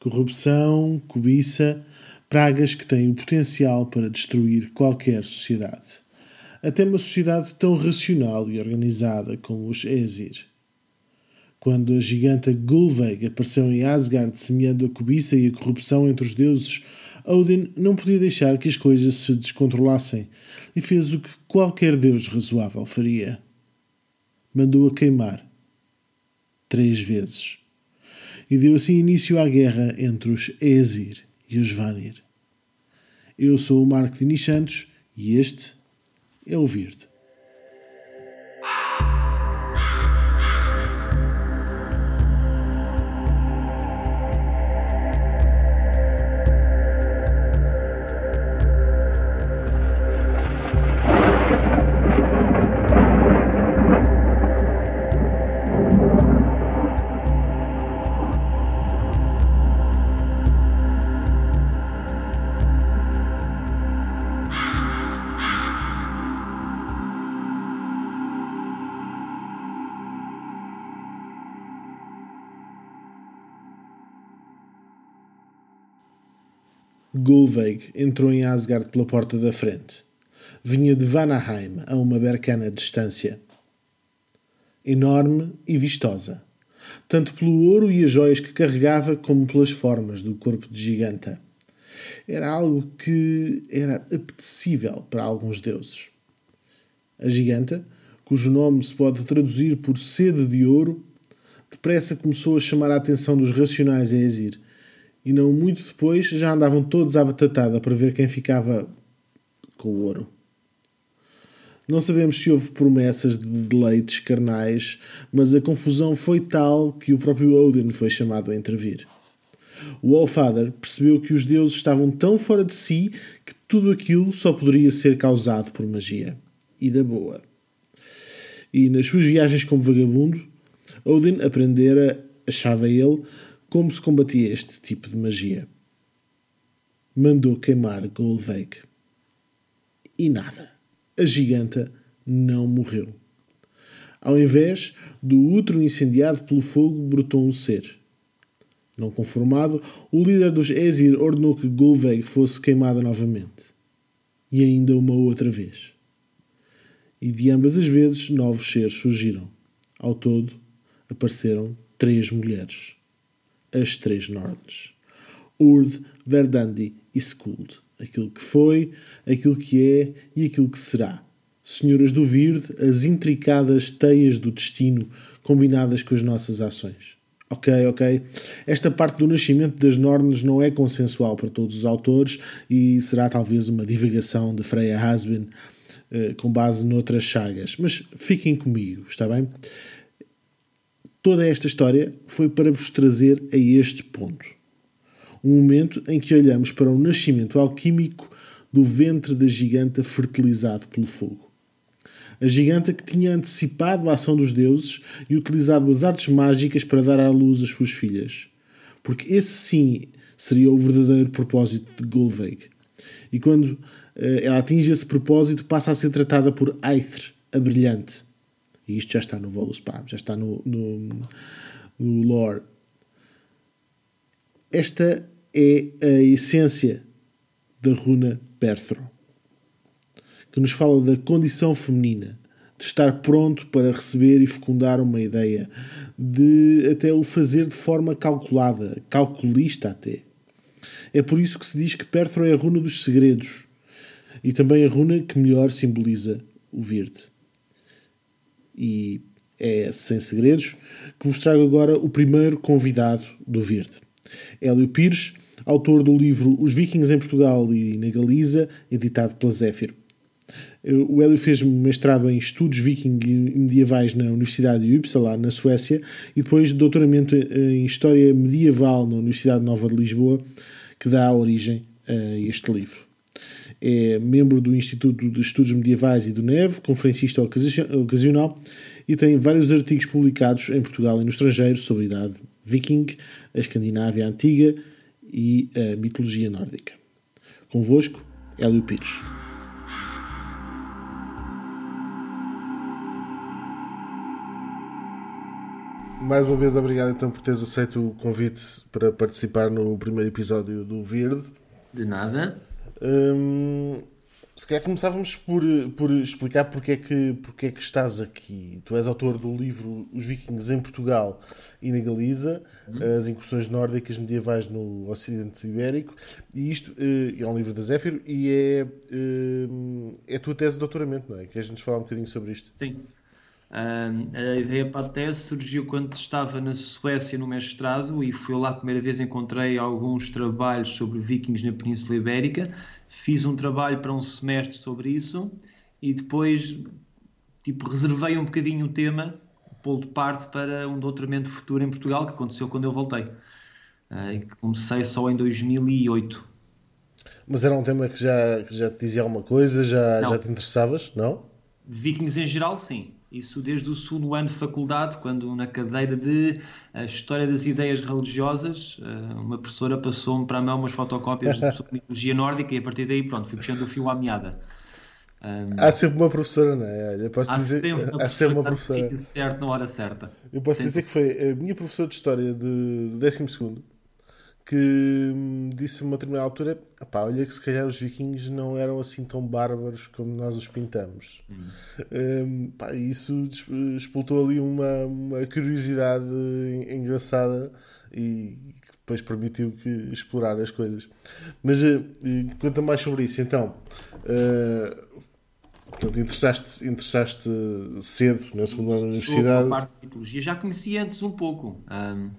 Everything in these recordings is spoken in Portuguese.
Corrupção, cobiça, pragas que têm o potencial para destruir qualquer sociedade. Até uma sociedade tão racional e organizada como os Aesir. Quando a giganta Gulveig apareceu em Asgard semeando a cobiça e a corrupção entre os deuses, Odin não podia deixar que as coisas se descontrolassem e fez o que qualquer deus razoável faria. Mandou-a queimar. Três vezes. E deu assim início à guerra entre os Aesir e os Vanir. Eu sou o Marco Diniz Santos e este é o Verde. Gulveig entrou em Asgard pela porta da frente. Vinha de Vanaheim, a uma bercana distância. Enorme e vistosa, tanto pelo ouro e as joias que carregava, como pelas formas do corpo de giganta. Era algo que era apetecível para alguns deuses. A giganta, cujo nome se pode traduzir por sede de ouro, depressa começou a chamar a atenção dos racionais a Ezir e não muito depois já andavam todos à batatada para ver quem ficava com o ouro. Não sabemos se houve promessas de deleites carnais, mas a confusão foi tal que o próprio Odin foi chamado a intervir. O Allfather percebeu que os deuses estavam tão fora de si que tudo aquilo só poderia ser causado por magia. E da boa. E nas suas viagens como vagabundo, Odin aprendera, achava ele, como se combatia este tipo de magia? Mandou queimar Golveig. E nada. A giganta não morreu. Ao invés do útero incendiado pelo fogo, brotou um ser. Não conformado, o líder dos Ezir ordenou que Golveig fosse queimada novamente. E ainda uma outra vez. E de ambas as vezes, novos seres surgiram. Ao todo, apareceram três mulheres as três nortes. Urd, Verdandi e Skuld. Aquilo que foi, aquilo que é e aquilo que será. Senhoras do Virde, as intricadas teias do destino combinadas com as nossas ações. Ok, ok. Esta parte do nascimento das Nornes não é consensual para todos os autores e será talvez uma divagação de Freya Hasbin eh, com base noutras chagas. Mas fiquem comigo, está bem? Toda esta história foi para vos trazer a este ponto. Um momento em que olhamos para o nascimento alquímico do ventre da giganta fertilizado pelo fogo. A giganta que tinha antecipado a ação dos deuses e utilizado as artes mágicas para dar à luz as suas filhas. Porque esse sim seria o verdadeiro propósito de Gulveig. E quando uh, ela atinge esse propósito, passa a ser tratada por Aether, a brilhante e isto já está no Voluspam, já está no, no, no lore. Esta é a essência da runa Perthro, que nos fala da condição feminina, de estar pronto para receber e fecundar uma ideia, de até o fazer de forma calculada, calculista até. É por isso que se diz que Perthro é a runa dos segredos e também a runa que melhor simboliza o verde e é sem segredos, que vos trago agora o primeiro convidado do Verde. Hélio Pires, autor do livro Os Vikings em Portugal e na Galiza, editado pela Zéfiro. O Hélio fez mestrado em Estudos Viking Medievais na Universidade de Uppsala, na Suécia, e depois doutoramento em História Medieval na Universidade Nova de Lisboa, que dá origem a este livro é membro do Instituto de Estudos Medievais e do NEV, conferencista ocasional e tem vários artigos publicados em Portugal e no estrangeiro sobre a idade viking, a Escandinávia Antiga e a mitologia nórdica. Convosco, Hélio Pires. mais uma vez, obrigado então por teres aceito o convite para participar no primeiro episódio do Verde. De nada. Hum, se calhar começávamos por, por explicar porque é, que, porque é que estás aqui. Tu és autor do livro Os Vikings em Portugal e na Galiza, uhum. as incursões nórdicas medievais no Ocidente Ibérico, e isto eh, é um livro da Zéfiro e é, eh, é a tua tese de doutoramento, não é? Queres nos falar um bocadinho sobre isto? Sim. A ideia para a tese surgiu quando estava na Suécia no mestrado e fui lá a primeira vez encontrei alguns trabalhos sobre vikings na Península Ibérica. Fiz um trabalho para um semestre sobre isso e depois tipo reservei um bocadinho o tema pô de parte para um doutoramento futuro em Portugal que aconteceu quando eu voltei uh, e que comecei só em 2008 mas era um tema que já, que já te dizia alguma coisa já, já te interessavas, não? Vikings em geral, sim isso desde o segundo ano de faculdade, quando na cadeira de a História das Ideias Religiosas, eh, uma professora passou-me para a mão umas fotocópias de mitologia nórdica e a partir daí, pronto, fui puxando o fio à meada. Um, há sempre uma professora, não é? Eu posso há dizer, sempre uma há sempre uma professora. Sítio certo, na hora certa. Eu posso sempre. dizer que foi a minha professora de História de 12 que disse a uma determinada altura: olha, que se calhar os vikings não eram assim tão bárbaros como nós os pintamos. Hum. Um, pá, isso explotou ali uma, uma curiosidade engraçada e que depois permitiu que explorar as coisas. Mas uh, conta mais sobre isso, então. Uh, Portanto, interessaste, interessaste cedo na segunda ano da universidade. parte de mitologia já conhecia antes um pouco. Um,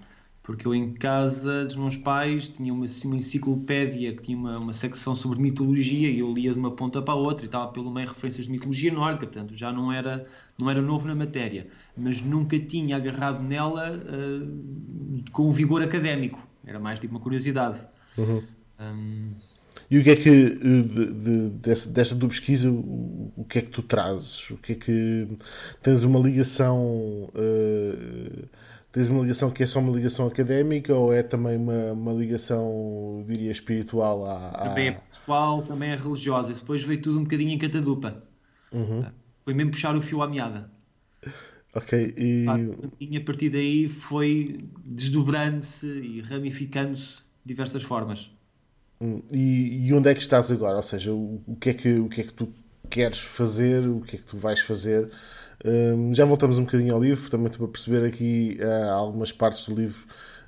porque eu em casa dos meus pais tinha uma, uma enciclopédia que tinha uma, uma, secção sobre mitologia e eu lia de uma ponta para a outra e estava pelo meio referências de mitologia nórdica, portanto já não era, não era novo na matéria, mas nunca tinha agarrado nela uh, com um vigor académico, era mais tipo uma curiosidade. Uhum. Um... E o que é que, de, de, desta, desta tua pesquisa, o, o, que é que tu trazes? O que é que tens uma ligação. Uh, Tens uma ligação que é só uma ligação académica ou é também uma, uma ligação, diria, espiritual? À, à... Também é pessoal, também é religiosa. E depois veio tudo um bocadinho em catadupa. Uhum. Foi mesmo puxar o fio à meada. Ok. E... E a partir daí foi desdobrando-se e ramificando-se de diversas formas. Hum, e, e, onde é que estás agora? Ou seja, o, o, que é que, o que é que tu queres fazer? O que é que tu vais fazer? Um, já voltamos um bocadinho ao livro, também para perceber aqui algumas partes do livro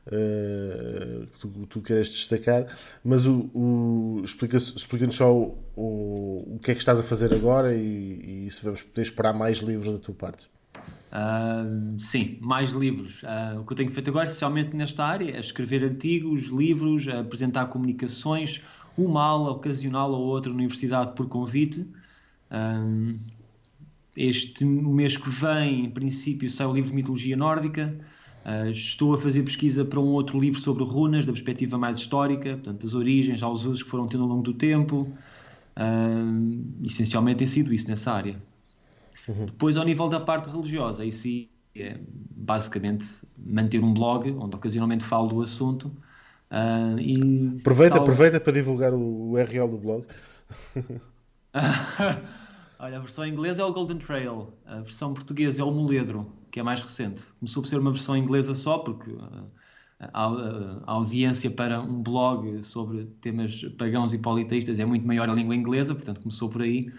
uh, que tu, tu queres destacar, mas o, o, explica-nos explica só o, o, o, que é que estás a fazer agora e, e se vamos poder esperar mais livros da tua parte. Uh, sim, mais livros. Uh, o que eu tenho feito agora, especialmente nesta área, é escrever artigos, livros, apresentar comunicações, uma aula ocasional ou outra na universidade por convite. Um, este mês que vem, em princípio, sai o livro de mitologia nórdica. Uh, estou a fazer pesquisa para um outro livro sobre runas, da perspectiva mais histórica, portanto, das origens aos usos que foram tendo ao longo do tempo. Uh, essencialmente tem sido isso nessa área. Uhum. Depois, ao nível da parte religiosa, aí sim, é basicamente manter um blog onde ocasionalmente falo do assunto. Uh, e aproveita, tal... aproveita para divulgar o URL do blog. Olha, a versão inglesa é o Golden Trail, a versão portuguesa é o Moledro, que é mais recente. Começou por ser uma versão inglesa só, porque uh, a, a, audiência para um blog sobre temas pagãos e politeístas é muito maior a língua inglesa, portanto começou por aí.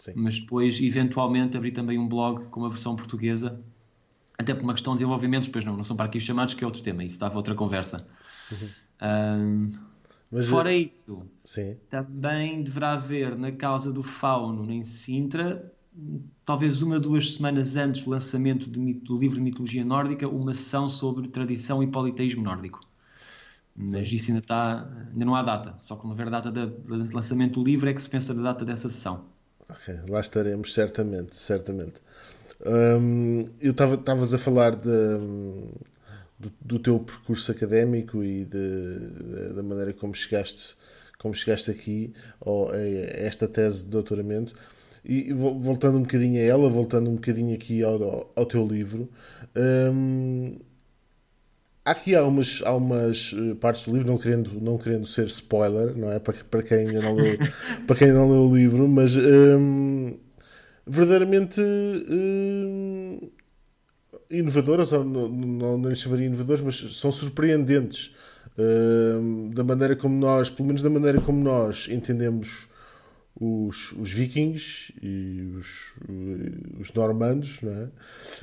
Sim. Mas depois, eventualmente, abri também um blog com uma versão portuguesa, até por uma questão de desenvolvimento, depois não, não são para aqui chamados, que é outro tema, isso dava outra conversa. Uhum. Um, mas, Fora isso, sim. também deverá haver na causa do fauno em Sintra, talvez uma duas semanas antes do lançamento do, do livro de mitologia nórdica, uma sessão sobre tradição e politeísmo nórdico. Mas isso ainda está, ainda não há data. Só quando houver a data do lançamento do livro é que se pensa na data dessa sessão. Ok, lá estaremos certamente, certamente. Hum, eu estavas a falar de, do, do teu percurso académico e de, da maneira como chegaste, como chegaste aqui ou a esta tese de doutoramento. E voltando um bocadinho a ela, voltando um bocadinho aqui ao, ao teu livro, hum, há aqui algumas, algumas eh, partes do livro, não querendo, não querendo ser spoiler, não é? Para, para, quem, ainda não leu, para quem ainda não leu o livro, mas hum, verdadeiramente hum, inovadoras, ou não, não, não lhes chamaria inovadores, mas são surpreendentes uh, da maneira como nós, pelo menos da maneira como nós entendemos os, os vikings e os, os normandos, é?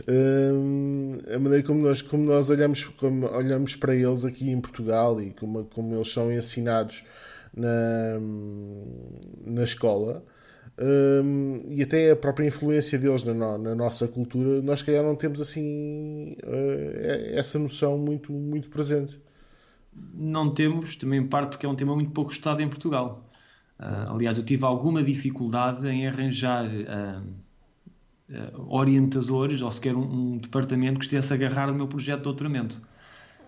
Uh, a maneira como nós, como nós olhamos, como olhamos para eles aqui em Portugal e como, como eles são ensinados na, na escola. Um, e até a própria influência deles na, na, nossa cultura, nós se calhar não temos assim uh, essa noção muito, muito presente. Não temos, também em parte porque é um tema muito pouco estudado em Portugal. Uh, aliás, eu tive alguma dificuldade em arranjar uh, orientadores ou sequer um, um, departamento que estivesse a agarrar no meu projeto de doutoramento.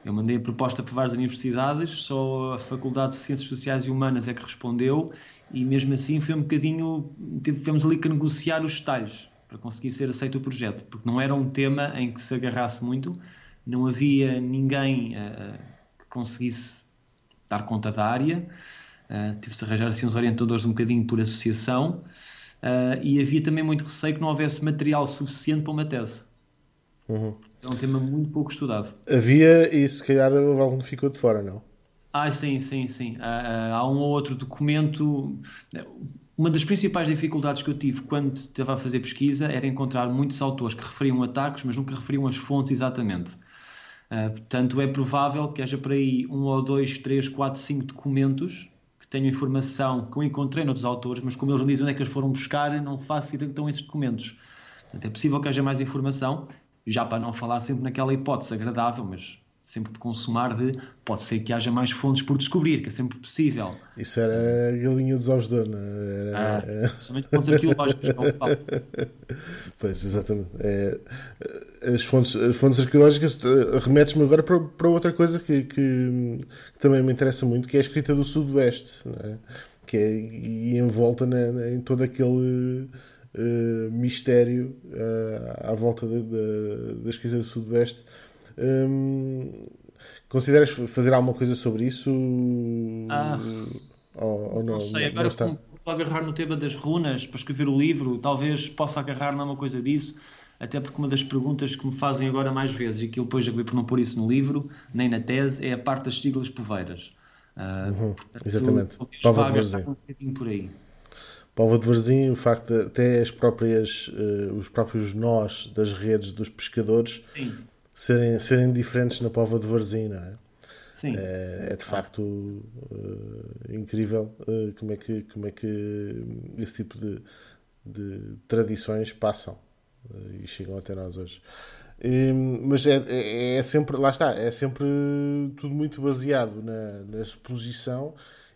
Eu mandei a proposta para várias universidades, só a Faculdade de Ciências Sociais e Humanas é que respondeu e mesmo assim foi um bocadinho. Tivemos ali que negociar os detalhes para conseguir ser aceito o projeto, porque não era um tema em que se agarrasse muito, não havia ninguém uh, que conseguisse dar conta da área, uh, tive-se arranjar assim uns orientadores um bocadinho por associação uh, e havia também muito receio que não houvesse material suficiente para uma tese. Uhum. É um tema muito pouco estudado. Havia e se calhar algum ficou de fora, não? Ah, sim, sim, sim. Uh, há um ou outro documento. Uma das principais dificuldades que eu tive quando estava a fazer pesquisa era encontrar muitos autores que referiam ataques, mas nunca referiam as fontes exatamente. Uh, portanto, é provável que haja por aí um ou dois, três, quatro, cinco documentos que tenham informação que eu encontrei noutros autores, mas como eles não dizem onde é que eles foram buscar, não faço ideia que estão esses documentos. Portanto, é possível que haja mais informação, já para não falar sempre naquela hipótese agradável, mas sempre de consumar de pode ser que haja mais fontes por descobrir, que é sempre possível. Isso era a galinha dos ovos de ouro, era... ah, Somente fontes arqueológicas, não Pois, exatamente. É, as, fontes, as fontes arqueológicas eh, remetes-me agora para, para outra coisa que, que, que, também me interessa muito, que é a escrita do Sudoeste, é? que é e envolta na, em todo aquele... Uh, mistério uh, à volta da escrita do Sudoeste Hum, consideras fazer alguma coisa sobre isso? Ah, ou, ou não, não, sei, agora não como agarrar no tema das runas para escrever o livro, talvez possa agarrar numa coisa disso, até porque uma das perguntas que me fazem agora mais vezes e que eu depois acabei por não pôr isso no livro, nem na tese, é a parte das siglas poveiras. Uh, uhum, portanto, exatamente. Pova de Varzim. Um por aí. Pova de Varzim, o facto de até as próprias, uh, os próprios nós das redes dos pescadores Sim serem, serem diferentes na pova de Varzim, não é? Sim. É, é de facto uh, incrível uh, como, é que, como é que esse tipo de, de tradições passam uh, e chegam até nós hoje. Mas é, é, é, sempre, lá está, é sempre tudo muito baseado na, na exposição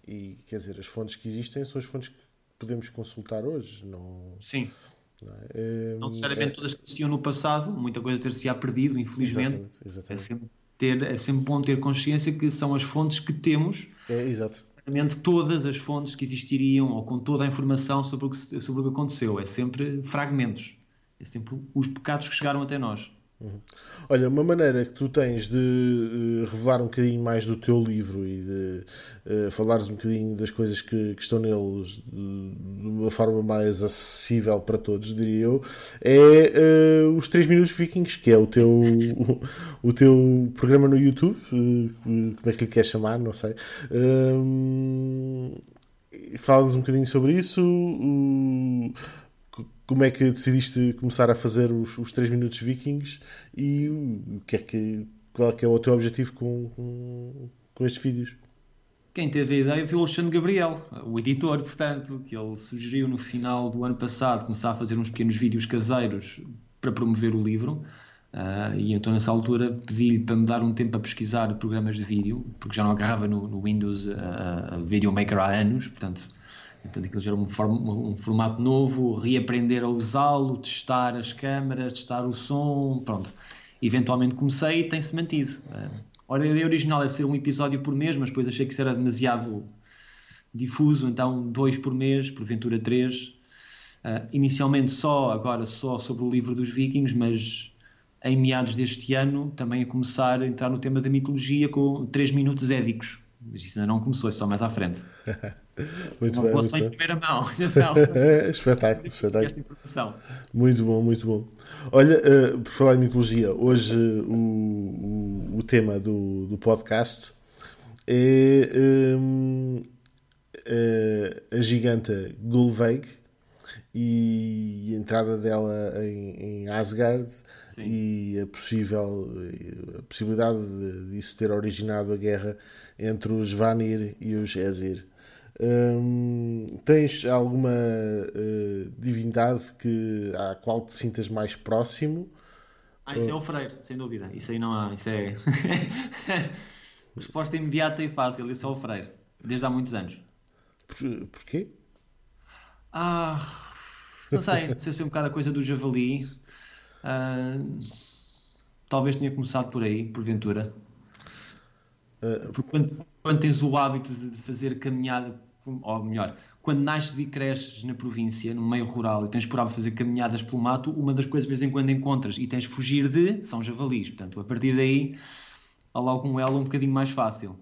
e quer dizer, as fontes que existem são as fontes que podemos consultar hoje. Não, Sim. Não, é? não necessariamente é... todas que existiam no passado, muita coisa ter-se-á perdido, infelizmente. Exatamente, exatamente. É, sempre ter, é sempre bom ter consciência que são as fontes que temos. É, exato. Todas as fontes que existiriam ou com toda a informação sobre o que, sobre o que aconteceu. É sempre fragmentos. É sempre os pecados que chegaram até nós. Olha, uma maneira que tu tens de uh, revelar um bocadinho mais do teu livro e de uh, falares um bocadinho das coisas que, que estão neles de, de, uma forma mais acessível para todos, diria eu, é uh, os 3 Minutos Vikings, que é o teu, o, o teu programa no YouTube, como é que lhe queres chamar, não sei. Fala-nos um bocadinho sobre isso como é que decidiste começar a fazer os, os 3 minutos vikings e o que é que, qual é, que é o teu objetivo com, com, com estes vídeos? Quem teve a ideia foi o Alexandre Gabriel, o editor, portanto, que ele sugeriu no final do ano passado começar a fazer uns pequenos vídeos caseiros para promover o livro. Uh, e então, nessa altura, pedi-lhe para me dar um tempo a pesquisar programas de vídeo, porque já não agarrava no, no Windows uh, Video Maker há anos, portanto, Portanto, aquilo já era um, um formato novo, reaprender a usá-lo, testar as câmaras, testar o som, pronto. Eventualmente comecei e tem-se mantido. A ideia original era ser um episódio por mês, mas depois achei que isso era demasiado difuso, então dois por mês, porventura três. Uh, inicialmente só, agora só sobre o livro dos vikings, mas em meados deste ano também a começar a entrar no tema da mitologia com três minutos édicos. Mas isso ainda não começou, é só mais à frente. Muito Uma bem, relação muito em bem. primeira mão. Atenção. espetáculo, espetáculo. Muito bom, muito bom. Olha, eh, por falar em mitologia, hoje eh, o, o, o tema do, do podcast é hum, eh, a giganta Gulveig e a entrada dela em, em Asgard Sim. e a possível a possibilidade de, disso ter originado a guerra entre os Vanir e os Ezir. Hum, tens alguma eh, divindade que, à qual te sintas mais próximo? Ah, isso é o freire, sem dúvida. Isso aí não há. Isso é. Resposta imediata e fácil. Isso é o freire. Desde há muitos anos. Por, porquê? Ah, não sei. Não sei se é um bocado a coisa do javali. Ah, talvez tenha começado por aí, porventura. Porque quando, quando tens o hábito de de fazer caminhada, ou melhor, quando nasces e cresces na província, no meio rural, e tens por hábito fazer caminhadas pelo mato, uma das coisas de vez em quando encontras e tens de fugir de são javalis. Portanto, a partir daí, há logo um elo um bocadinho mais fácil.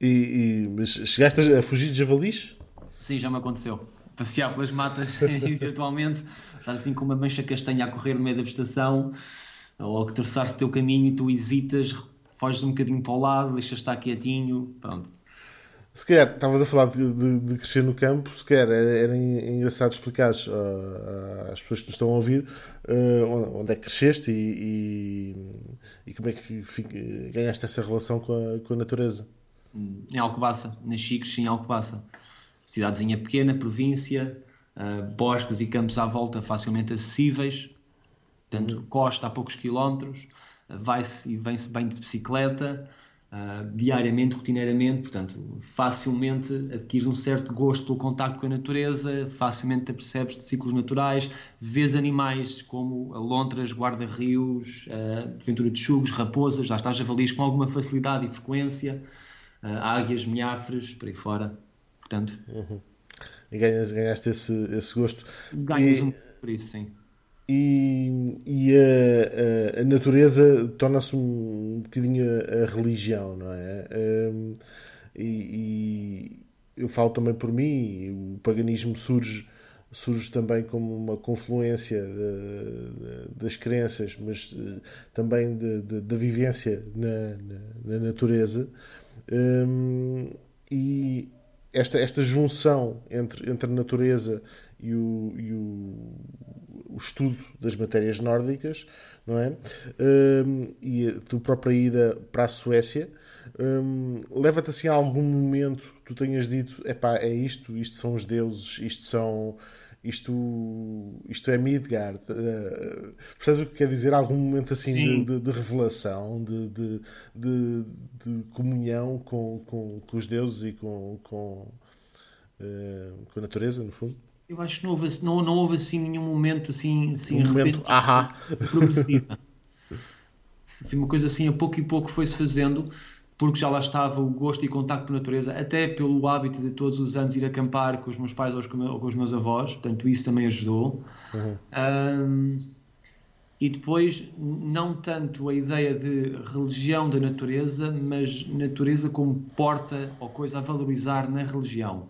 E, e- mas chegaste a fugir de javalis? Sim, já me aconteceu. Passear pelas matas eventualmente, estás assim com uma mancha castanha a correr no meio da vegetação, ou que traçar-se o teu caminho e tu hesitas, foges um bocadinho para o lado, deixas estar quietinho, pronto. Se calhar, estavas a falar de, de- de crescer no campo, se calhar era, era en- engraçado explicares ah, às pessoas que nos estão a ouvir ah, onde, é que cresceste e, e, e como é que fi- ganhaste essa relação com a, com a natureza. Em Alcobaça, nasci e em Alcobaça. Cidadezinha pequena, província, ah, bosques e campos à volta facilmente acessíveis, tanto costa a poucos quilómetros, vai-se e vem-se bem de bicicleta, ah, diariamente, rotineiramente, portanto, facilmente adquires um certo gosto pelo contacto com a natureza, facilmente te percebes de ciclos naturais, vês animais como lontras, guarda-rios, ah, porventura de chugos, raposas, já estás javalis com alguma facilidade e frequência, ah, águias, minhafres, por aí fora. Portanto, E ganhas, ganhaste esse, esse gosto. ganhas E- um por isso, sim. E, e a, a- a natureza torna-se um, bocadinho a, religião, não é? Hum, e, e eu falo também por mim, o paganismo surge, surge também como uma confluência de- de- das crenças, mas eh, também da vivência na, na- na natureza. Hum, e esta, esta junção entre, entre a natureza e o, e o, o estudo das matérias nórdicas, não é? Hum, e a tua própria ida para a Suécia, hum, leva-te assim a algum momento que tu tenhas dito: epá, é isto, isto são os deuses, isto são. Isto, isto é Midgard. Uh, percebes o que quer dizer? Algum momento assim de, de- de revelação, de, de, de- comunhão com, com, com os deuses e com, com, eh, com a natureza, no fundo? Eu acho que não houve, assim- não, não houve assim nenhum momento assim, assim Um repentino. Foi uma coisa assim, a pouco e pouco foi-se fazendo, porque já lá estava o gosto e contacto com a natureza, até pelo hábito de todos os anos ir acampar com os meus pais ou com os meus avós, portanto isso também ajudou. Ahm, e depois, não tanto a ideia de religião da natureza, mas natureza como porta ou coisa a valorizar na religião.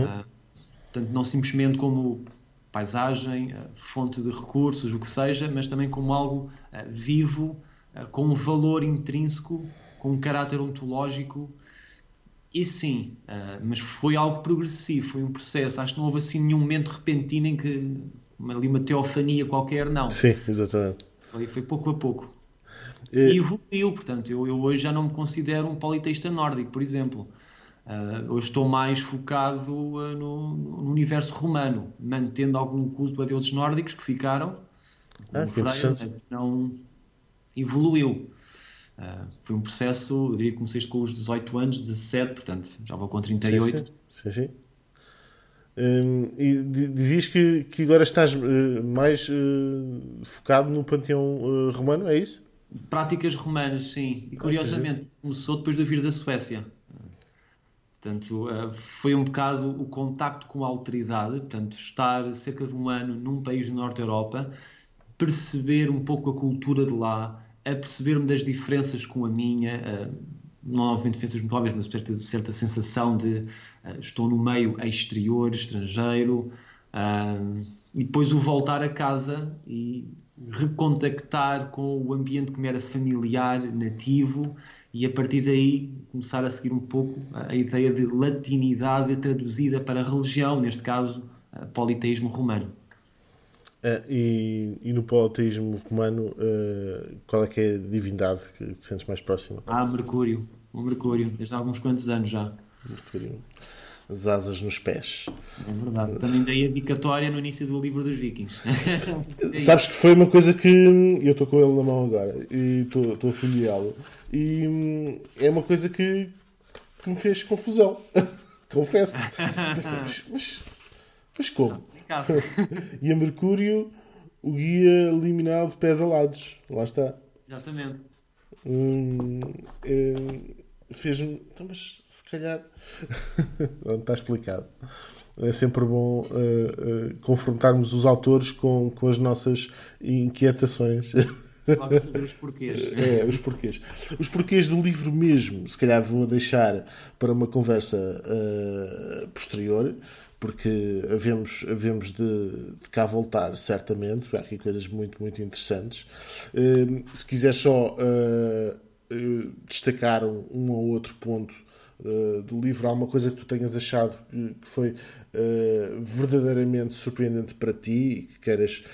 Ah, portanto, não simplesmente como paisagem, ah, fonte de recursos, o que seja, mas também como algo ah, vivo, ah, com um valor intrínseco, com um caráter ontológico. E sim, mas foi algo progressivo, foi um processo. Acho que não houve assim nenhum momento repentino em que uma- ali uma teofania qualquer, não. Sim, exatamente. Foi, foi pouco a pouco. Eh, E evoluiu, portanto, eu, eu hoje já não me considero um politeísta nórdico, por exemplo. Ah, hoje estou mais focado ah, no, no universo romano, mantendo algum culto a deuses nórdicos que ficaram. Ah, que interessante. não evoluiu. Ah, foi um processo, eu diria que comecei com os 18 anos, 17, portanto, já vou com 38. Sim, sim. sim, sim. Hum, e di- dizias que, que agora estás eh, mais eh, focado no panteão eh, romano, é isso? Práticas romanas, sim. E curiosamente, começou depois de eu vir da Suécia. Portanto, eh, foi um bocado o contacto com a alteridade, portanto, estar cerca de um ano num país do Norte da Europa, perceber um pouco a cultura de lá, a perceber-me das diferenças com a minha, eh, não obviamente defensas muito óbvias, mas certa, certa sensação de uh, estou no meio exterior, estrangeiro, e depois o voltar a casa e recontactar com o ambiente que me era familiar, nativo, e a partir daí começar a seguir um pouco a ideia de latinidade traduzida para religião, neste caso, politeísmo romano. Uh, e, e, no politeísmo romano, uh, qual é que é a divindade que te sentes mais próxima? Ah, Mercúrio. O Mercúrio, desde há alguns quantos anos já. Mercúrio. As asas nos pés. É verdade. Também dei a dicatória no início do livro dos Vikings. Sabes que foi uma coisa que. Eu estou com ele na mão agora e estou a folheá-lo. E hum, é uma coisa que, que me fez confusão. Confesso-te. Mas, mas, mas como? e a Mercúrio, o guia liminal de pés alados. Lá está. Exatamente. Hum, é, Fez-me. Então, mas se calhar. Não está explicado. É sempre bom uh, uh, confrontarmos os autores com, com as nossas inquietações. Saber os porquês. É, os porquês. Os porquês do livro mesmo, se calhar vou deixar para uma conversa uh, posterior, porque havemos, havemos de, de, cá voltar, certamente. Há aqui coisas muito, muito interessantes. Se quiser só destacar um, ou outro ponto do livro, há uma coisa que tu tenhas achado que, que foi verdadeiramente surpreendente para ti e que queiras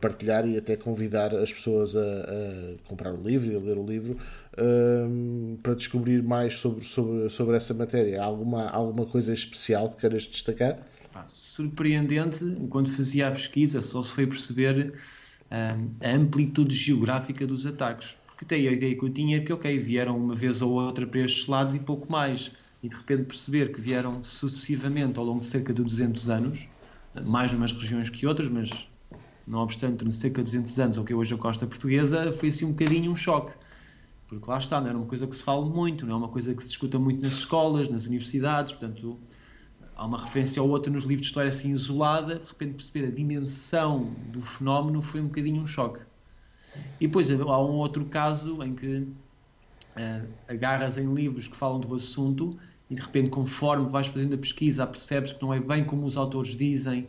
partilhar e até convidar as pessoas a, a, comprar o livro e a ler o livro. para descobrir mais sobre, sobre, sobre essa matéria. Há alguma, alguma coisa especial que queiras destacar? surpreendente, enquanto fazia a pesquisa, só se foi perceber um, a amplitude geográfica dos ataques. Porque até a ideia que eu tinha é que, ok, vieram uma vez ou outra para estes lados e pouco mais. E de repente perceber que vieram sucessivamente ao longo de cerca de 200 anos, mais numas regiões que outras, mas não obstante, de cerca de 200 anos, o que é hoje a costa portuguesa, foi assim um bocadinho um choque. Porque lá está, não era uma coisa que se fala muito, não é uma coisa que se discuta muito nas escolas, nas universidades, portanto há uma referência ou outra nos livros de história assim isolada, de repente perceber a dimensão do fenómeno foi um bocadinho um choque. E depois há um outro caso em que uh, agarras em livros que falam do assunto e de repente, conforme vais fazendo a pesquisa, percebes que não é bem como os autores dizem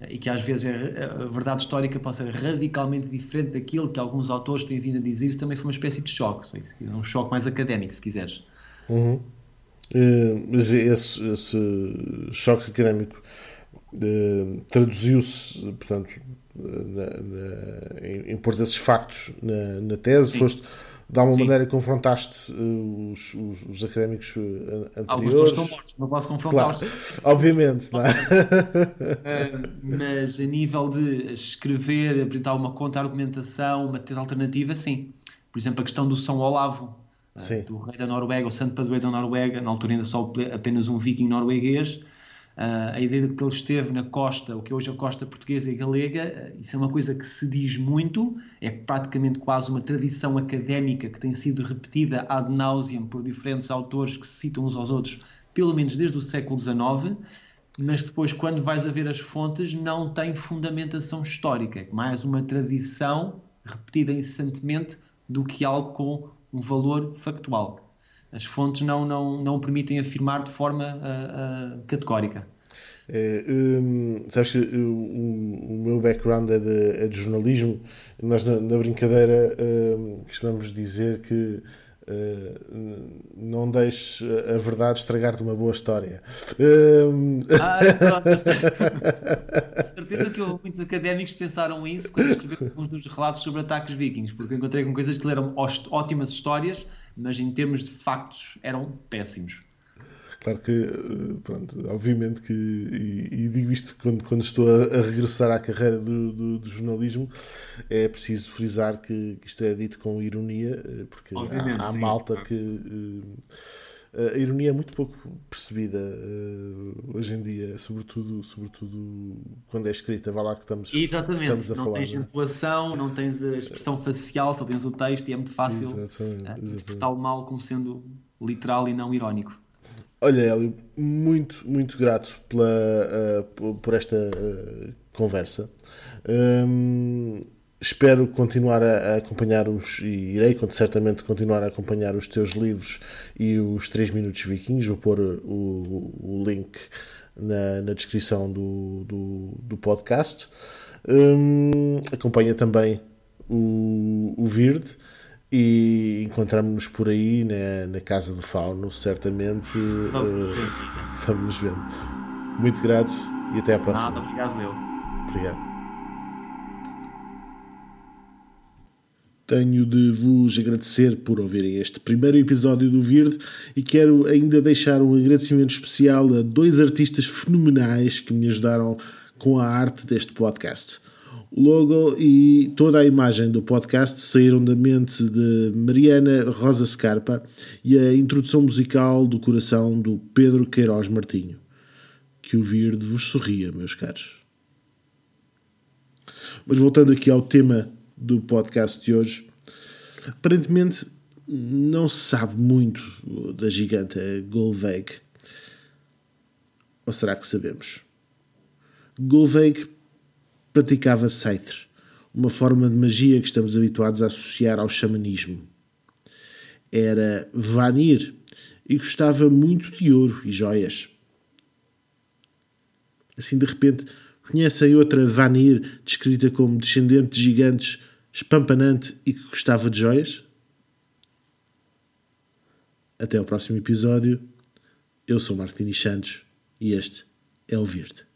uh, e que às vezes é, a verdade histórica pode ser radicalmente diferente daquilo que alguns autores têm vindo a dizer. Isso também foi uma espécie de choque, um choque mais académico, se quiseres. Uhum. Uh, mas esse, esse, choque académico traduziu-se, portanto, na, na, em, em pôr esses factos na, na tese, Sim. foste de alguma Sim. maneira confrontaste uh, os, os, os, académicos anteriores. Alguns estão mortos, não posso confrontá-los. Claro, obviamente, não é? mas a nível de escrever, apresentar uma contra-argumentação, uma tese alternativa, sim. Por exemplo, a questão do São Olavo, Sim. do rei da Noruega, o santo padroeiro da Noruega, na altura ainda só apenas um viking norueguês. Uh, a ideia de que ele esteve na costa, o que é hoje a costa portuguesa e galega, isso é uma coisa que se diz muito, é praticamente quase uma tradição académica que tem sido repetida ad nauseam por diferentes autores que se citam uns aos outros, pelo menos desde o século XIX, mas depois, quando vais a ver as fontes, não tem fundamentação histórica, é mais uma tradição repetida incessantemente do que algo com um valor factual. As fontes não, não, não permitem afirmar de forma uh, uh, categórica. É, um, sabes que o, o, meu background é de, é de jornalismo. Nós, na, na brincadeira, um, costumamos dizer que Uh, não deixes a verdade estragar-te uma boa história. Uh... Ah, certeza que houve muitos académicos que pensaram isso quando escreveram alguns dos relatos sobre ataques vikings, porque encontrei com coisas que eram ótimas histórias, mas em termos de factos eram péssimos. Claro que, eh, pronto, obviamente que, e, e digo isto quando, quando estou a, a regressar à carreira do, do, do, jornalismo, é preciso frisar que, que, isto é dito com ironia, eh, porque há, há malta que. A ironia é muito pouco percebida uh, hoje em dia, sobretudo, sobretudo quando é escrita. Vá lá que estamos, Exatamente. estamos a não falar. Não tens entoação, não tens a expressão facial, só tens o texto e é muito fácil uh, interpretá-lo mal como sendo literal e não irónico. Olha, Hélio, muito, muito grato pela, uh, por esta uh, conversa. Um, espero continuar a, acompanhar os, e irei certamente continuar a acompanhar os teus livros e os 3 Minutos Vikings. Vou pôr o, o link na, na descrição do, do, do podcast. Um, acompanha também o, o Verde e encontramos-nos por aí na, na Casa do Fauno, certamente. Vamos, uh, vamos vendo. Muito grato e até à próxima. Nada, obrigado, meu. Obrigado. Tenho de vos agradecer por ouvirem este primeiro episódio do Verde e quero ainda deixar um agradecimento especial a dois artistas fenomenais que me ajudaram com a arte deste podcast. O logo e toda a imagem do podcast saíram da mente de Mariana Rosa Scarpa e a introdução musical do coração do Pedro Queiroz Martinho. Que o Verde vos sorria, meus caros. Mas voltando aqui ao tema do podcast de hoje, aparentemente não se sabe muito da giganta Golveig. Ou será que sabemos? Golveig praticava Seithr, uma forma de magia que estamos habituados a associar ao xamanismo. Era Vanir e gostava muito de ouro e joias. Assim, de repente, conhecem outra Vanir, descrita como descendente de gigantes, espampanante e que gostava de joias? Até ao próximo episódio. Eu sou Martini Santos e este é o Verde.